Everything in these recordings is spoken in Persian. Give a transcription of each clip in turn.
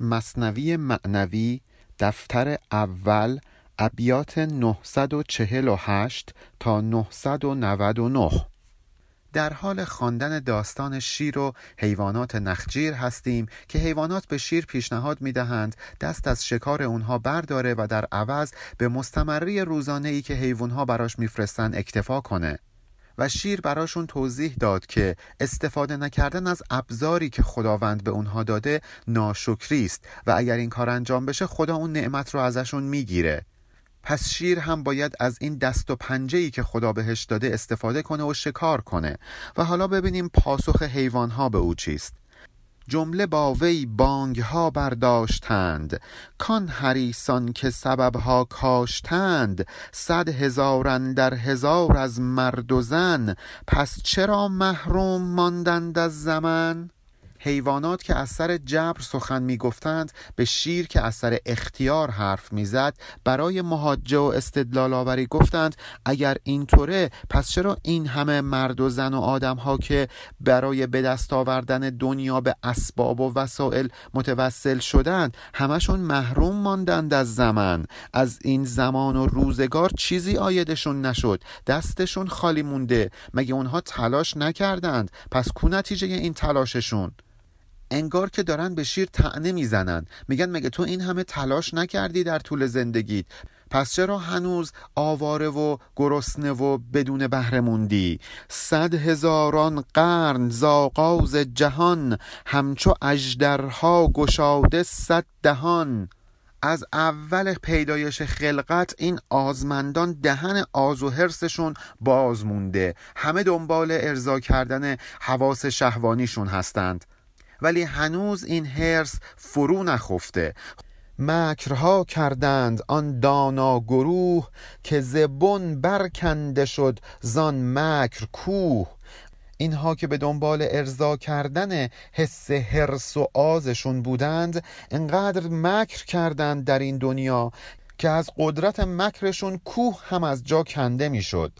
مصنوی معنوی دفتر اول ابیات 948 تا 999 در حال خواندن داستان شیر و حیوانات نخجیر هستیم که حیوانات به شیر پیشنهاد می دهند دست از شکار اونها برداره و در عوض به مستمری روزانه ای که حیوانها براش میفرستن اکتفا کنه. و شیر براشون توضیح داد که استفاده نکردن از ابزاری که خداوند به اونها داده ناشکری است و اگر این کار انجام بشه خدا اون نعمت رو ازشون می‌گیره. پس شیر هم باید از این دست و پنجه ای که خدا بهش داده استفاده کنه و شکار کنه. و حالا ببینیم پاسخ حیوان ها به او چیست. جمله با وی بانگ ها برداشتند. کان حریسان که سبب ها کاشتند صد هزارن در هزار از مرد و زن. پس چرا محروم ماندند از زمن؟ حیوانات که از سر جبر سخن می‌گفتند به شیر که از سر اختیار حرف می‌زد برای محاجه و استدلال آوری گفتند اگر اینطوره پس چرا این همه مرد و زن و آدم ها که برای به دست آوردن دنیا به اسباب و وسایل متوسل شدند همشون محروم ماندند از زمان؟ از این زمان و روزگار چیزی آیدشون نشد دستشون خالی مونده مگه اونها تلاش نکردند؟ پس کو نتیجه این تلاششون؟ انگار که دارن به شیر تعنه می‌زنن. میگن مگه تو این همه تلاش نکردی در طول زندگیت؟ پس چرا هنوز آواره و گرسنه و بدون بهره موندی؟ صد هزاران قرن زاغاز جهان همچو اژدرها گشاده صد دهان. از اول پیدایش خلقت این آزمندان دهن آز و حرسشون باز مونده. همه دنبال ارضا کردن حواس شهوانیشون هستند. ولی هنوز این هرس فرو نخفته. مکرها کردند آن دانا گروه که زبون برکنده شد زان مکر کوه. اینها که به دنبال ارضا کردن حس هرس و آزشون بودند انقدر مکر کردند در این دنیا که از قدرت مکرشون کوه هم از جا کنده می‌شد.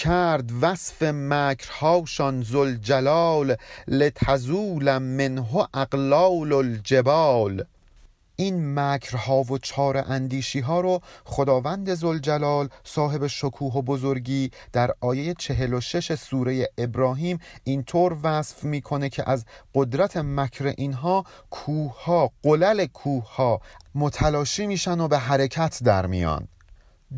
کرد وصف مکرهاشان زلجلال لتزول منه اقلال الجبال. این مکرها و چار اندیشی ها رو خداوند زلجلال صاحب شکوه و بزرگی در آیه 46 سوره ابراهیم اینطور وصف می‌کنه که از قدرت مکر اینها کوه ها قلل کوه ها متلاشی میشن و به حرکت در میان.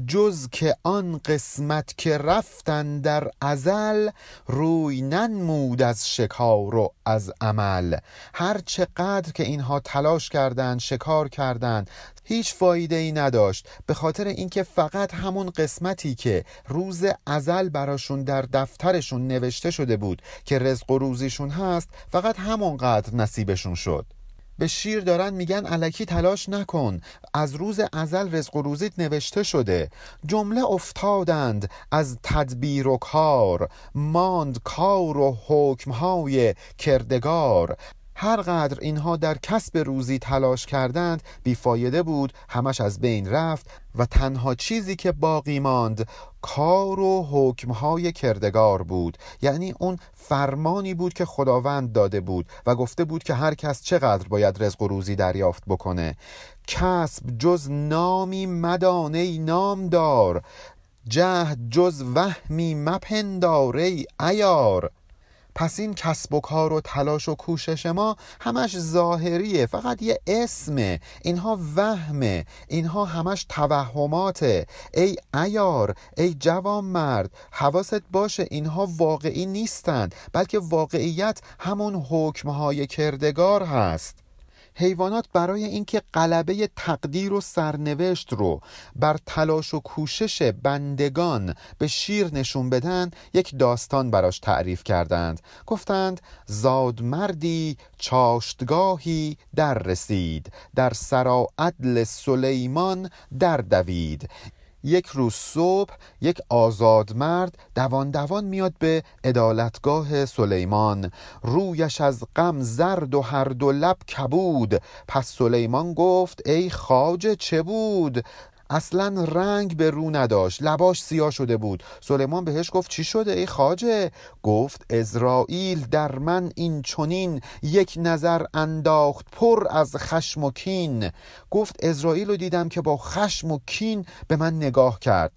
جز که آن قسمت که رفتن در ازل روی ننمود از شکار و از عمل. هر چقدر که اینها تلاش کردند شکار کردند هیچ فایده ای نداشت. به خاطر اینکه فقط همون قسمتی که روز ازل براشون در دفترشون نوشته شده بود که رزق و روزیشون هست فقط همونقدر نصیبشون شد. به شیر دارن میگن علکی تلاش نکن. از روز ازل رزق و روزیت نوشته شده. جمله افتادند از تدبیر و کار. ماند کار و حکمهای کردگار. هر قدر اینها در کسب روزی تلاش کردند بیفایده بود همش از بین رفت و تنها چیزی که باقی ماند کار و حکمهای کردگار بود. یعنی اون فرمانی بود که خداوند داده بود و گفته بود که هر کس چقدر باید رزق و روزی دریافت بکنه. کسب جز نامی مدانه نام دار جهد جز وهمی مپنداره ایار پس این کسب و کار و تلاش و کوشش ما همش ظاهریه فقط یه اسمه اینها وهمه اینها همش توهماته. ای ایار ای جوان مرد حواست باشه اینها واقعی نیستند بلکه واقعیت همون حکمهای کردگار هست. حیوانات برای اینکه غلبه تقدیر و سرنوشت رو بر تلاش و کوشش بندگان به شیر نشون بدن یک داستان براش تعریف کردند. گفتند زاد مردی چاشتگاهی در رسید در سرا عدل سلیمان در دوید. یک روز صبح یک آزاد مرد دوان دوان میاد به عدالتگاه سلیمان. رویش از غم زرد و هر دو لب کبود. پس سلیمان گفت ای خاجه چه بود؟ اصلا رنگ به رو نداشت لباش سیاه شده بود. سلیمان بهش گفت چی شده ای خاجه گفت ازرائیل در من این چونین یک نظر انداخت پر از خشم و کین. گفت ازرائیل رو دیدم که با خشم و کین به من نگاه کرد.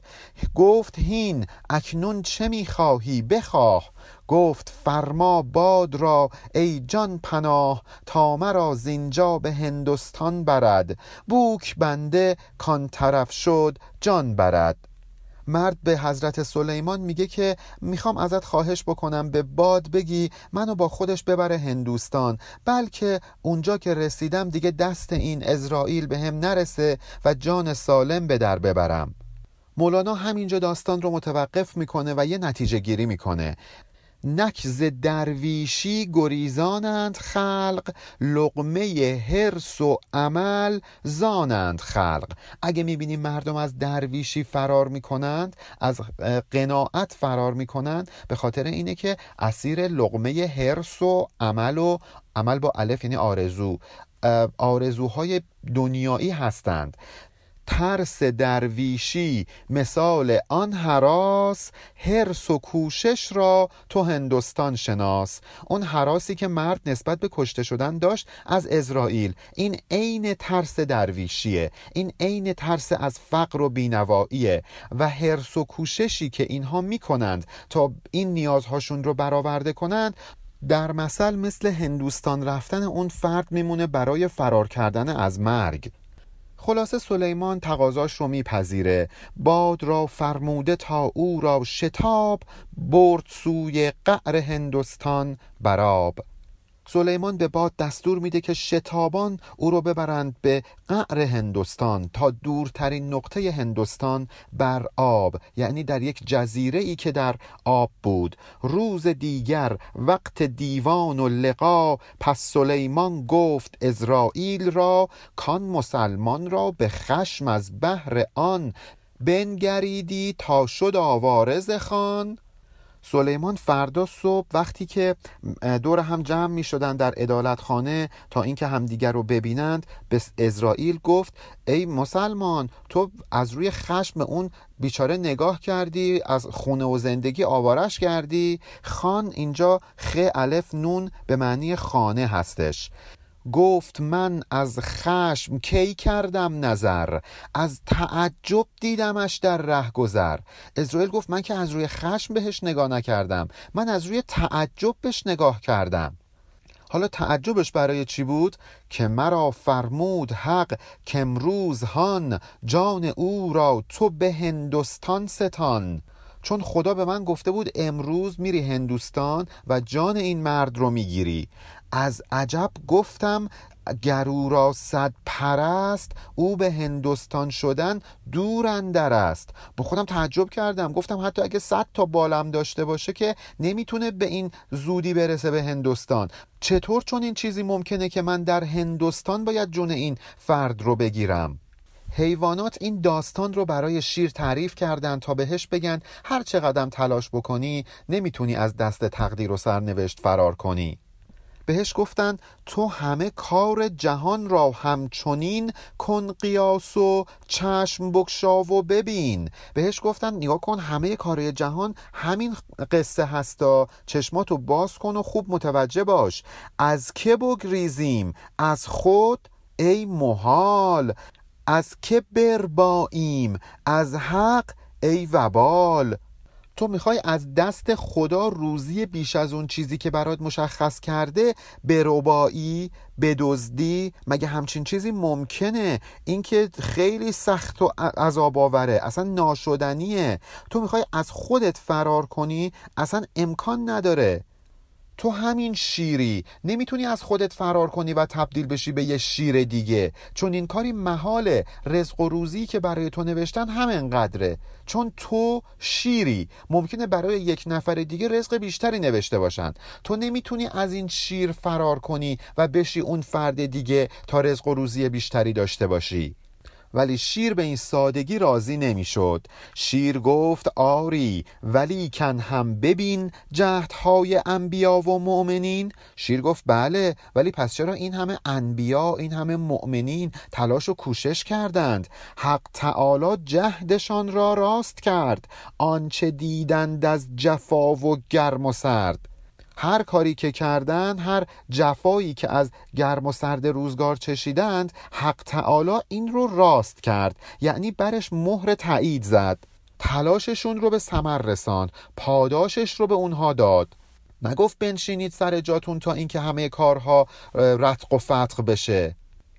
گفت هین اکنون چه می‌خواهی؟ بخواه. گفت فرما باد را ای جان پناه تا مرا زینجا به هندوستان برد. بوک بنده کان طرف شد جان برد. مرد به حضرت سلیمان میگه که می‌خوام ازت خواهش بکنم به باد بگی منو با خودش ببره هندوستان. بلکه اونجا که رسیدم دیگه دست این اسرائیل به هم نرسه و جان سالم به در ببرم. مولانا همینجا داستان رو متوقف می‌کنه و یه نتیجه گیری می‌کنه. نکز درویشی گریزانند خلق لقمه هرس و عمل زانند خلق. اگه می‌بینیم مردم از درویشی فرار می‌کنند از قناعت فرار می‌کنند به خاطر اینه که اسیر لقمه هرس و عمل و عمل با الف یعنی آرزو. آرزوهای دنیایی هستند. ترس درویشی مثال آن حراس هرس و کوشش را تو هندوستان شناس. اون حراسی که مرد نسبت به کشته شدن داشت از اسرائیل. این عین ترس درویشیه. این عین ترس از فقر و بینواییه و هرس و کوششی که اینها می‌کنند تا این نیازهاشون رو برآورده کنند. در مثل مثل هندوستان رفتن اون فرد میمونه برای فرار کردن از مرگ. خلاصه سلیمان تقاضاش رو میپذیره. باد را فرموده تا او را شتاب برد سوی قعر هندوستان براب سلیمان به باد دستور میده که شتابان او رو ببرند به قعر هندوستان تا دورترین نقطه هندوستان بر آب یعنی در یک جزیره ای که در آب بود. روز دیگر وقت دیوان و لقا پس سلیمان گفت ازرائیل را کان مسلمان را به خشم از بحر آن بنگریدی تا شد آوارز خان. سلیمان فردا صبح وقتی که دور هم جمع می شدن در ادالت خانه تا اینکه همدیگر رو ببینند به اسرائیل گفت ای مسلمان تو از روی خشم اون بیچاره نگاه کردی از خونه و زندگی آوارش کردی خان اینجا خ الف نون به معنی خانه هستش. گفت من از خشم کی کردم نظر؟ از تعجب دیدمش در ره گذر. اسرائیل گفت من که از روی خشم بهش نگاه نکردم. من از روی تعجب بهش نگاه کردم. حالا تعجبش برای چی بود؟ که مرا فرمود حق که هان جان او را تو به هندوستان ستان. چون خدا به من گفته بود امروز میری هندوستان و جان این مرد رو می‌گیری. از عجب گفتم گرو را صد پرست او به هندوستان شدن دور اندر است. با خودم تعجب کردم. گفتم حتی اگه صد تا بالم داشته باشه که نمی‌تونه به این زودی برسه به هندوستان چطور چون این چیزی ممکنه که من در هندوستان باید جون این فرد رو بگیرم؟ حیوانات این داستان رو برای شیر تعریف کردند تا بهش بگن هر چقدر تلاش بکنی نمی‌تونی از دست تقدیر و سرنوشت فرار کنی. بهش گفتن تو همه کار جهان را همچنین کن قیاس و چشم بکشا و ببین. بهش گفتن نگاه کن همه کار جهان همین قصه هستا چشماتو باز کن و خوب متوجه باش. از که بگریزیم؟ از خود؟ ای محال! از که برباییم؟ از حق؟ ای وبال! تو می‌خوای از دست خدا روزی بیش از اون چیزی که برات مشخص کرده به ربایی به دزدی مگه همچین چیزی ممکنه؟ اینکه خیلی سخت و عذاب آوره اصلا ناشدنیه. تو می‌خوای از خودت فرار کنی اصلا امکان نداره. تو همین شیری نمی‌تونی از خودت فرار کنی و تبدیل بشی به یه شیر دیگه. چون این کاری محاله رزق و روزی که برای تو نوشتن همینقدره چون تو شیری. ممکنه برای یک نفر دیگه رزق بیشتری نوشته باشن. تو نمی‌تونی از این شیر فرار کنی و بشی اون فرد دیگه تا رزق و روزی بیشتری داشته باشی. ولی شیر به این سادگی راضی نمی‌شد. شیر گفت آری ولی کن هم ببین جهدهای انبیا و مؤمنین. شیر گفت بله ولی پس چرا این همه انبیا این همه مؤمنین تلاش و کوشش کردند؟ حق تعالی جهدشان را راست کرد. آنچه دیدند از جفا و گرم و سرد. هر کاری که کردند هر جفایی که از گرم و سرد روزگار چشیدند حق تعالی این رو راست کرد. یعنی برش مهر تایید زد. تلاششون رو به ثمر رساند. پاداشش رو به اونها داد. نگفت بنشینید سر جاتون تا اینکه همه کارها رتق و فتق بشه.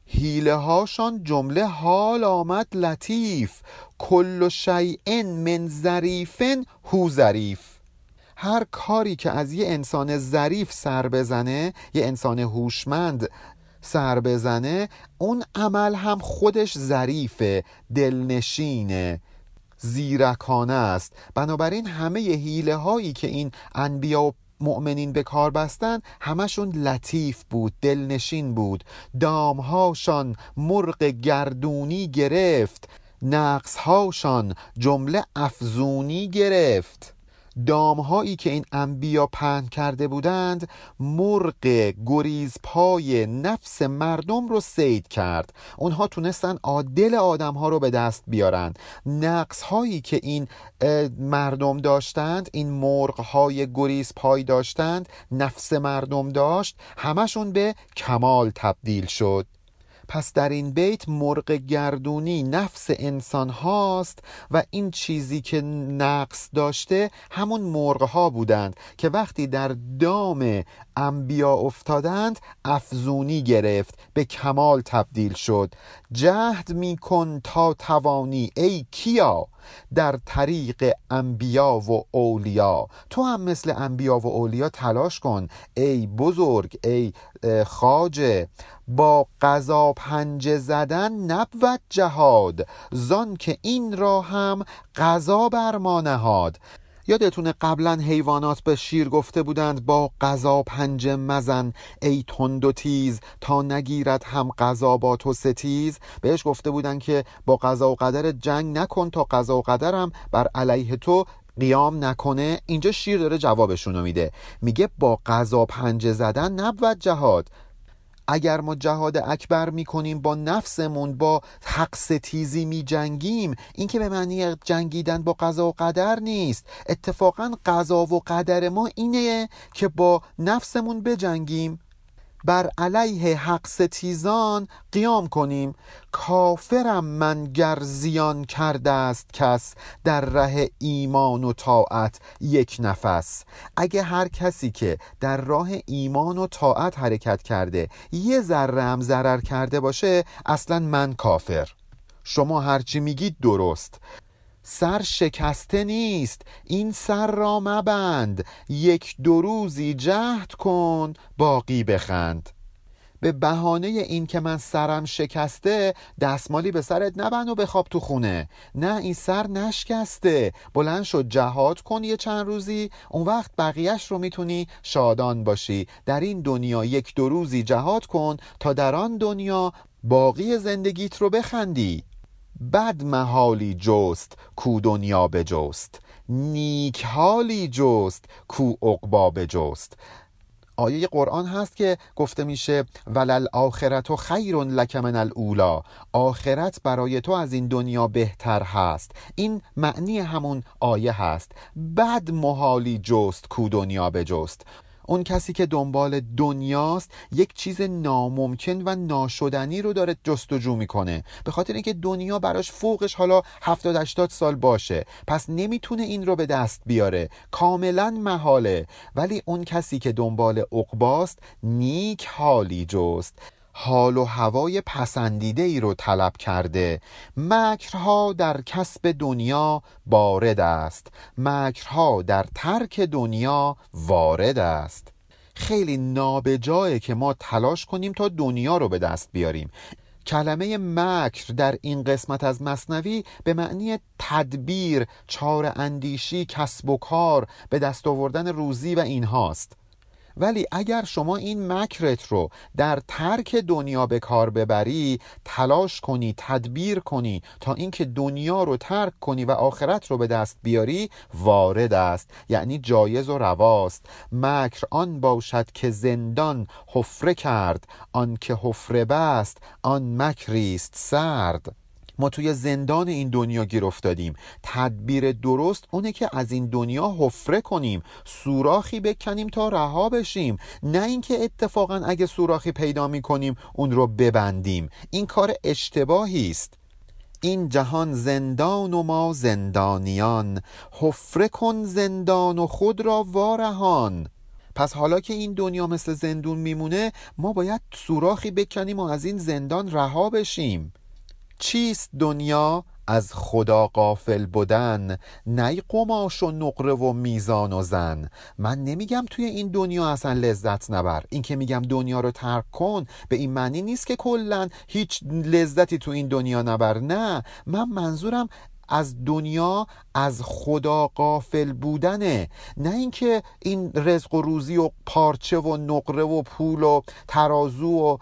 هیله هاشان جمله حال آمد لطیف. کل شیء من ظریفن هو ظریف. هر کاری که از یه انسان ظریف سر بزنه یه انسان هوشمند سر بزنه اون عمل هم خودش ظریفه دلنشینه زیرکانه است. بنابراین همه هیله هایی که این انبیا و مؤمنین به کار بستن همشون لطیف بود دلنشین بود. دامهاشان مرغ گردونی گرفت نقصهاشان جمله افزونی گرفت. دامهایی که این انبیا پهن کرده بودند مرغ گریز پای نفس مردم رو سید کرد. اونها تونستن عادل آدم ها رو به دست بیارن. نقص هایی که این مردم داشتند این مرغ های گریز پای داشتند نفس مردم داشت همشون به کمال تبدیل شد. پس در این بیت مرغ گردونی نفس انسان هاست و این چیزی که نقص داشته همون مرغ ها بودند که وقتی در دام انبیا افتادند افزونی گرفت به کمال تبدیل شد. جهد میکن تا توانی ای کیا؟ در طریق انبیا و اولیا. تو هم مثل انبیا و اولیا تلاش کن ای بزرگ ای خاجه با قضا پنجه زدن نبود جهاد زان که این را هم قضا بر ما نهاد. یادتونه قبلا حیوانات به شیر گفته بودند با قضا پنجه مزن ای تند و تیز تا نگیرد هم قضا با تو ستیز. بهش گفته بودند که با قضا و قدر جنگ نکن تا قضا و قدرم بر علیه تو قیام نکنه. اینجا شیر داره جوابشونو میده. میگه با قضا پنجه زدن نبود جهاد. اگر ما جهاد اکبر می‌کنیم با نفسمون با حق ستیزی می جنگیم این که به معنی جنگیدن با قضا و قدر نیست. اتفاقا قضا و قدر ما اینه که با نفسمون بجنگیم. بر علیه حق ستیزان قیام کنیم. کافرم من گر زیان کرده است کس در ره ایمان و طاعت یک نفس. اگه هر کسی که در راه ایمان و طاعت حرکت کرده یه ذره هم ضرر کرده باشه اصلا من کافر. شما هرچی میگید درست. سر شکسته نیست. این سر را مبند. یک دو روزی جهد کن باقی بخند. به بهانه این که من سرم شکسته دستمالی به سرت نبند و بخواب تو خونه. نه این سر نشکسته. بلند شد جهاد کن یه چند روزی. اون وقت بقیهش رو می‌تونی شادان باشی. در این دنیا یک دو روزی جهاد کن تا در آن دنیا باقی زندگیت رو بخندی. بد محالی جست کو دنیا بجست نیک حالی جست کو عقبا بجست. آیه قرآن هست که گفته میشه ولل آخرت و خیر لک من الاولا آخرت برای تو از این دنیا بهتر هست. این معنی همون آیه هست. بد محالی جست کو دنیا بجست. اون کسی که دنبال دنیاست یک چیز ناممکن و ناشدنی رو داره جستجو می‌کنه. به خاطر اینکه دنیا براش فوقش حالا 70 80 سال باشه. پس نمی‌تونه این رو به دست بیاره. کاملا محاله. ولی اون کسی که دنبال عقباست نیک حالی جست. حال و هوای پسندیده ای رو طلب کرده. مکرها در کسب دنیا بارد است. مکرها در ترک دنیا وارد است. خیلی نابجایه که ما تلاش کنیم تا دنیا رو به دست بیاریم. کلمه مکر در این قسمت از مصنوی به معنی تدبیر چار اندیشی کسب و کار به دست آوردن روزی و اینهاست. ولی اگر شما این مکرت رو در ترک دنیا به کار ببری تلاش کنی تدبیر کنی تا اینکه دنیا رو ترک کنی و آخرت رو به دست بیاری وارد است. یعنی جایز و رواست. مکر آن باشد که زندان حفره کرد آن که حفره بست آن مکریست سرد. ما توی زندان این دنیا گیر افتادیم. تدبیر درست اونه که از این دنیا حفره کنیم سوراخی بکنیم تا رها بشیم. نه اینکه اتفاقا اگه سوراخی پیدا می‌کنیم اون رو ببندیم. این کار اشتباهی است. این جهان زندان و ما زندانیان. حفره کن زندان و خود را وارهان. پس حالا که این دنیا مثل زندون میمونه ما باید سوراخی بکنیم و از این زندان رها بشیم. چیست دنیا از خدا قافل بودن نی قماش و نقره و میزان و زن. من نمیگم توی این دنیا اصلا لذت نبر. این که میگم دنیا رو ترک کن به این معنی نیست که کلا هیچ لذتی تو این دنیا نبر. نه من منظورم از دنیا از خدا قافل بودنه. نه اینکه این رزق و روزی و پارچه و نقره و پول و ترازو و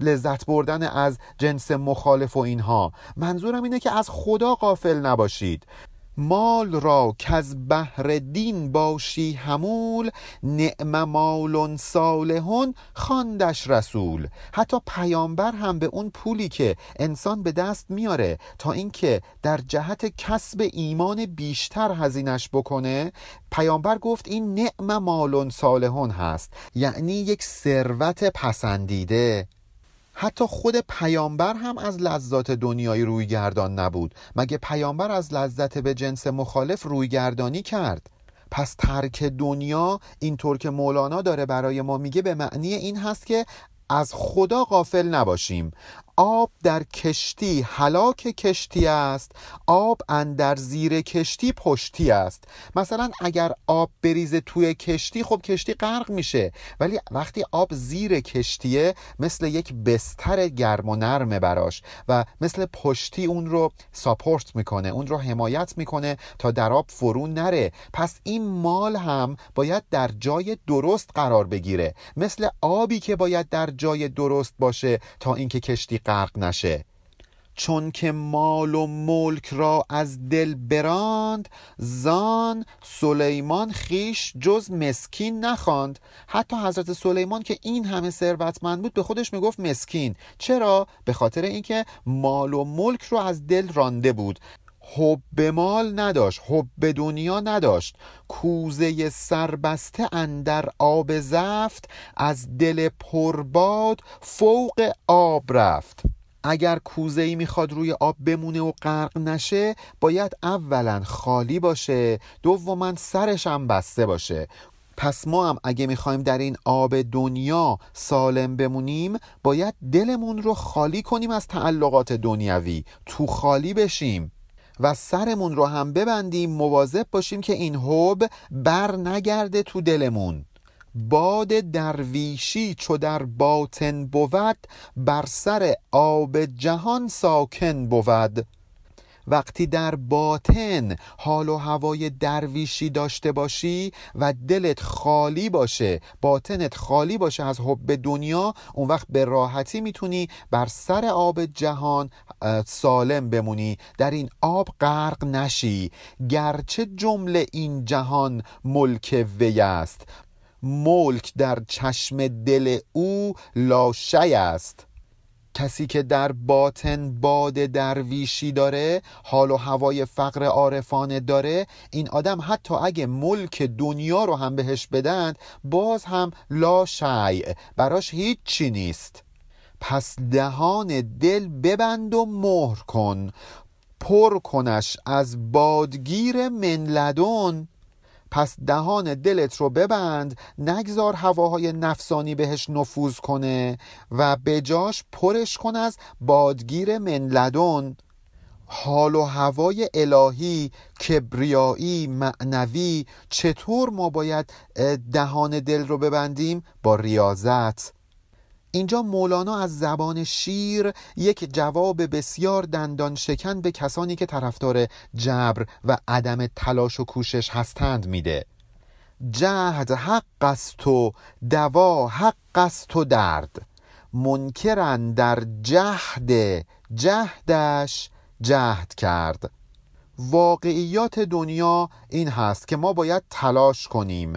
لذت بردن از جنس مخالف و اینها. منظورم اینه که از خدا قافل نباشید. مال را که از بهر دین باشی همول نعم مال صالحون خواندش رسول. حتی پیامبر هم به اون پولی که انسان به دست میاره تا اینکه در جهت کسب ایمان بیشتر هزینش بکنه. پیامبر گفت این نعم مال صالحون هست یعنی یک ثروت پسندیده. حتی خود پیامبر هم از لذات دنیای رویگردان نبود. مگه پیامبر از لذت به جنس مخالف رویگردانی کرد؟ پس ترک دنیا اینطور که مولانا داره برای ما میگه به معنی این هست که از خدا غافل نباشیم. آب در کشتی هلاک کشتی است آب اندر زیر کشتی پشتی است. مثلا اگر آب بریزه توی کشتی خب کشتی غرق میشه. ولی وقتی آب زیر کشتیه مثل یک بستر گرم و نرمه براش و مثل پشتی اون رو ساپورت می‌کنه اون رو حمایت می‌کنه تا در آب فرو نره. پس این مال هم باید در جای درست قرار بگیره. مثل آبی که باید در جای درست باشه تا اینکه کشتی غرق نشه. چون که مال و ملک را از دل براند زان سلیمان خیش جز مسکین نخواند. حتی حضرت سلیمان که این همه ثروتمند بود به خودش می‌گفت مسکین. چرا؟ به خاطر اینکه مال و ملک رو از دل رانده بود. حب مال نداشت حب دنیا نداشت. کوزه سربسته اندر آب زفت از دل پرباد فوق آب رفت. اگر کوزه ای می‌خواد روی آب بمونه و غرق نشه باید اولا خالی باشه دوما سرش هم بسته باشه. پس ما هم اگه می‌خوایم در این آب دنیا سالم بمونیم باید دلمون رو خالی کنیم از تعلقات دنیوی تو خالی بشیم. و سرمون رو هم ببندیم مواظب باشیم که این حب بر نگرده تو دلمون. باد درویشی چو در باطن بود بر سر آب جهان ساکن بود. وقتی در باطن حال و هوای درویشی داشته باشی و دلت خالی باشه باطنت خالی باشه از حب دنیا اون وقت به راحتی می‌تونی بر سر آب جهان سالم بمونی. در این آب غرق نشی. گرچه جمله این جهان ملک وی است. ملک در چشم دل او لاشی است. کسی که در باطن باد درویشی داره حال و هوای فقر عارفانه داره این آدم حتی اگه ملک دنیا رو هم بهش بدن باز هم لا شیع براش هیچی نیست. پس دهان دل ببند و مهر کن پر کنش از بادگیر منلدون پس دهان دلت رو ببند نگذار هواهای نفسانی بهش نفوذ کنه و بجاش پرش کن از بادگیر منلدون حال و هوای الهی کبریایی معنوی چطور ما باید دهان دل رو ببندیم؟ با ریاضت. اینجا مولانا از زبان شیر یک جواب بسیار دندان شکن به کسانی که طرفدار جبر و عدم تلاش و کوشش هستند میده. جهد حق است و دوا حق است و درد. منکرن در جهد جهدش جهد کرد. واقعیات دنیا این هست که ما باید تلاش کنیم.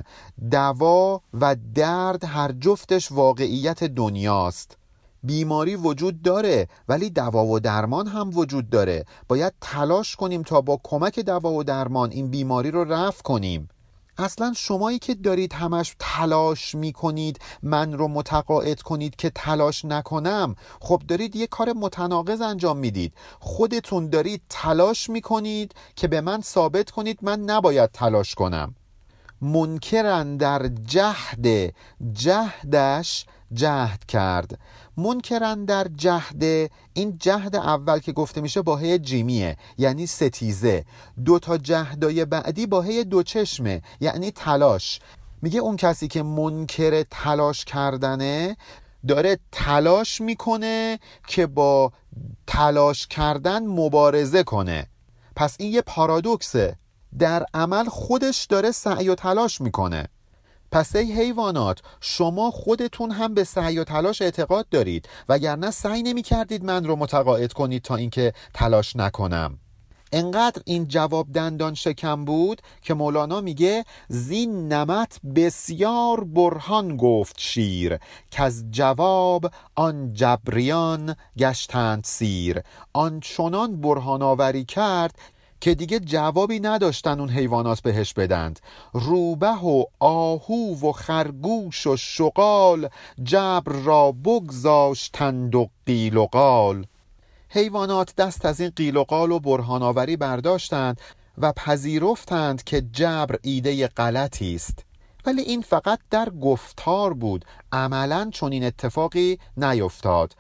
دوا و درد هر جفتش واقعیت دنیاست. بیماری وجود داره ولی دوا و درمان هم وجود داره. باید تلاش کنیم تا با کمک دوا و درمان این بیماری رو رفع کنیم. اصلا شمایی که دارید همش تلاش می‌کنید من رو متقاعد کنید که تلاش نکنم خب دارید یه کار متناقض انجام می‌دید. خودتون دارید تلاش می‌کنید که به من ثابت کنید من نباید تلاش کنم. منکرن در جهد جهدش جهد کرد. منکرن در جهد این جهد اول که گفته میشه با هی جیمیه یعنی ستیزه. دو تا جهدای بعدی با هی دو چشمه یعنی تلاش. میگه اون کسی که منکر تلاش کردنه داره تلاش می‌کنه که با تلاش کردن مبارزه کنه. پس این یه پارادوکسه. در عمل خودش داره سعی و تلاش می‌کنه. پس ای حیوانات شما خودتون هم به سعی و تلاش اعتقاد دارید وگرنه سعی نمی کردید من رو متقاعد کنید تا اینکه تلاش نکنم. انقدر این جواب دندان شکم بود که مولانا میگه زین نمت بسیار برهان گفت شیر که از جواب آن جبریان گشتند سیر. آن چنان برهان آوری کرد که دیگه جوابی نداشتن اون حیوانات بهش بدند. روبه و آهو و خرگوش و شغال جبر را بگذاشتند و قیل و قال. حیوانات دست از این قیل و قال و برهاناوری برداشتند و پذیرفتند که جبر ایده غلطی است. ولی این فقط در گفتار بود. عملا چون این اتفاقی نیفتاد.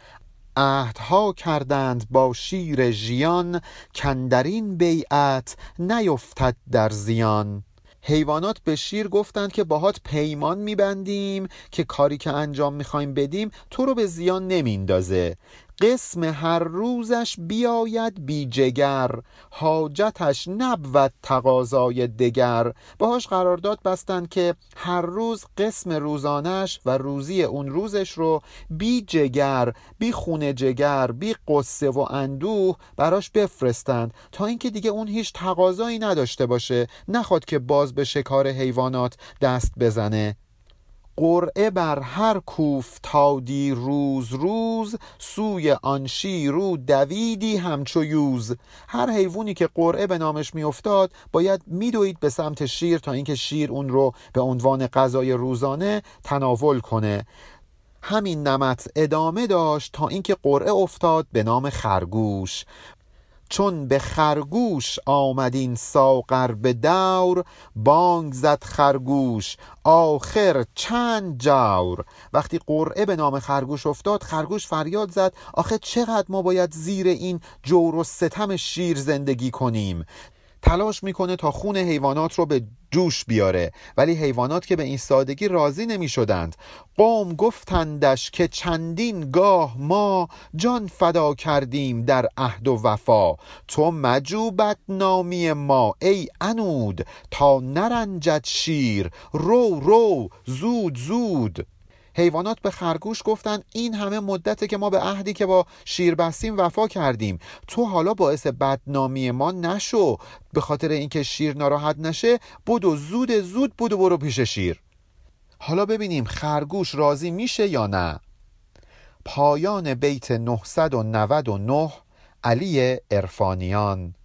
عهدها کردند با شیر ژیان کندرین بیعت نیفتد در زیان. حیوانات به شیر گفتند که باهات پیمان میبندیم که کاری که انجام می‌خوایم بدیم تو رو به زیان نمیندازه قسم هر روزش بیاید بی جگر حاجتش نبود تقاضای دگر. باهاش قرارداد بستند که هر روز قسم روزانش و روزی اون روزش رو بی جگر بی خونه جگر بی قصه و اندوه براش بفرستند. تا اینکه دیگه اون هیچ تقاضایی نداشته باشه. نخواد که باز به شکار حیوانات دست بزنه. قرعه بر هر کوفتادی روز روز سوی آن شیرو دویدی همچو یوز. هر حیوانی که قرعه به نامش میافتاد باید میدوید به سمت شیر تا اینکه شیر اون رو به عنوان غذای روزانه تناول کنه. همین نمت ادامه داشت تا اینکه قرعه افتاد به نام خرگوش. چون به خرگوش آمدین ساغر به دور بانگ زد خرگوش آخر چند جور وقتی قرعه به نام خرگوش افتاد خرگوش فریاد زد آخه چقدر ما باید زیر این جور و ستم شیر زندگی کنیم؟ تلاش می‌کنه تا خون حیوانات رو به جوش بیاره. ولی حیوانات که به این سادگی راضی نمی شدند قوم گفتندش که چندین گاه ما جان فدا کردیم در عهد و وفا. تو مجوبت نامی ما ای انود تا نرنجد شیر. رو رو. زود زود. حیوانات به خرگوش گفتن این همه مدته که ما به عهدی که با شیر بستیم وفا کردیم. تو حالا باعث بدنامی ما نشو. به خاطر اینکه شیر ناراحت نشه و زود زود و برو پیش شیر. حالا ببینیم خرگوش راضی میشه یا نه. پایان بیت 999 علی ارفانیان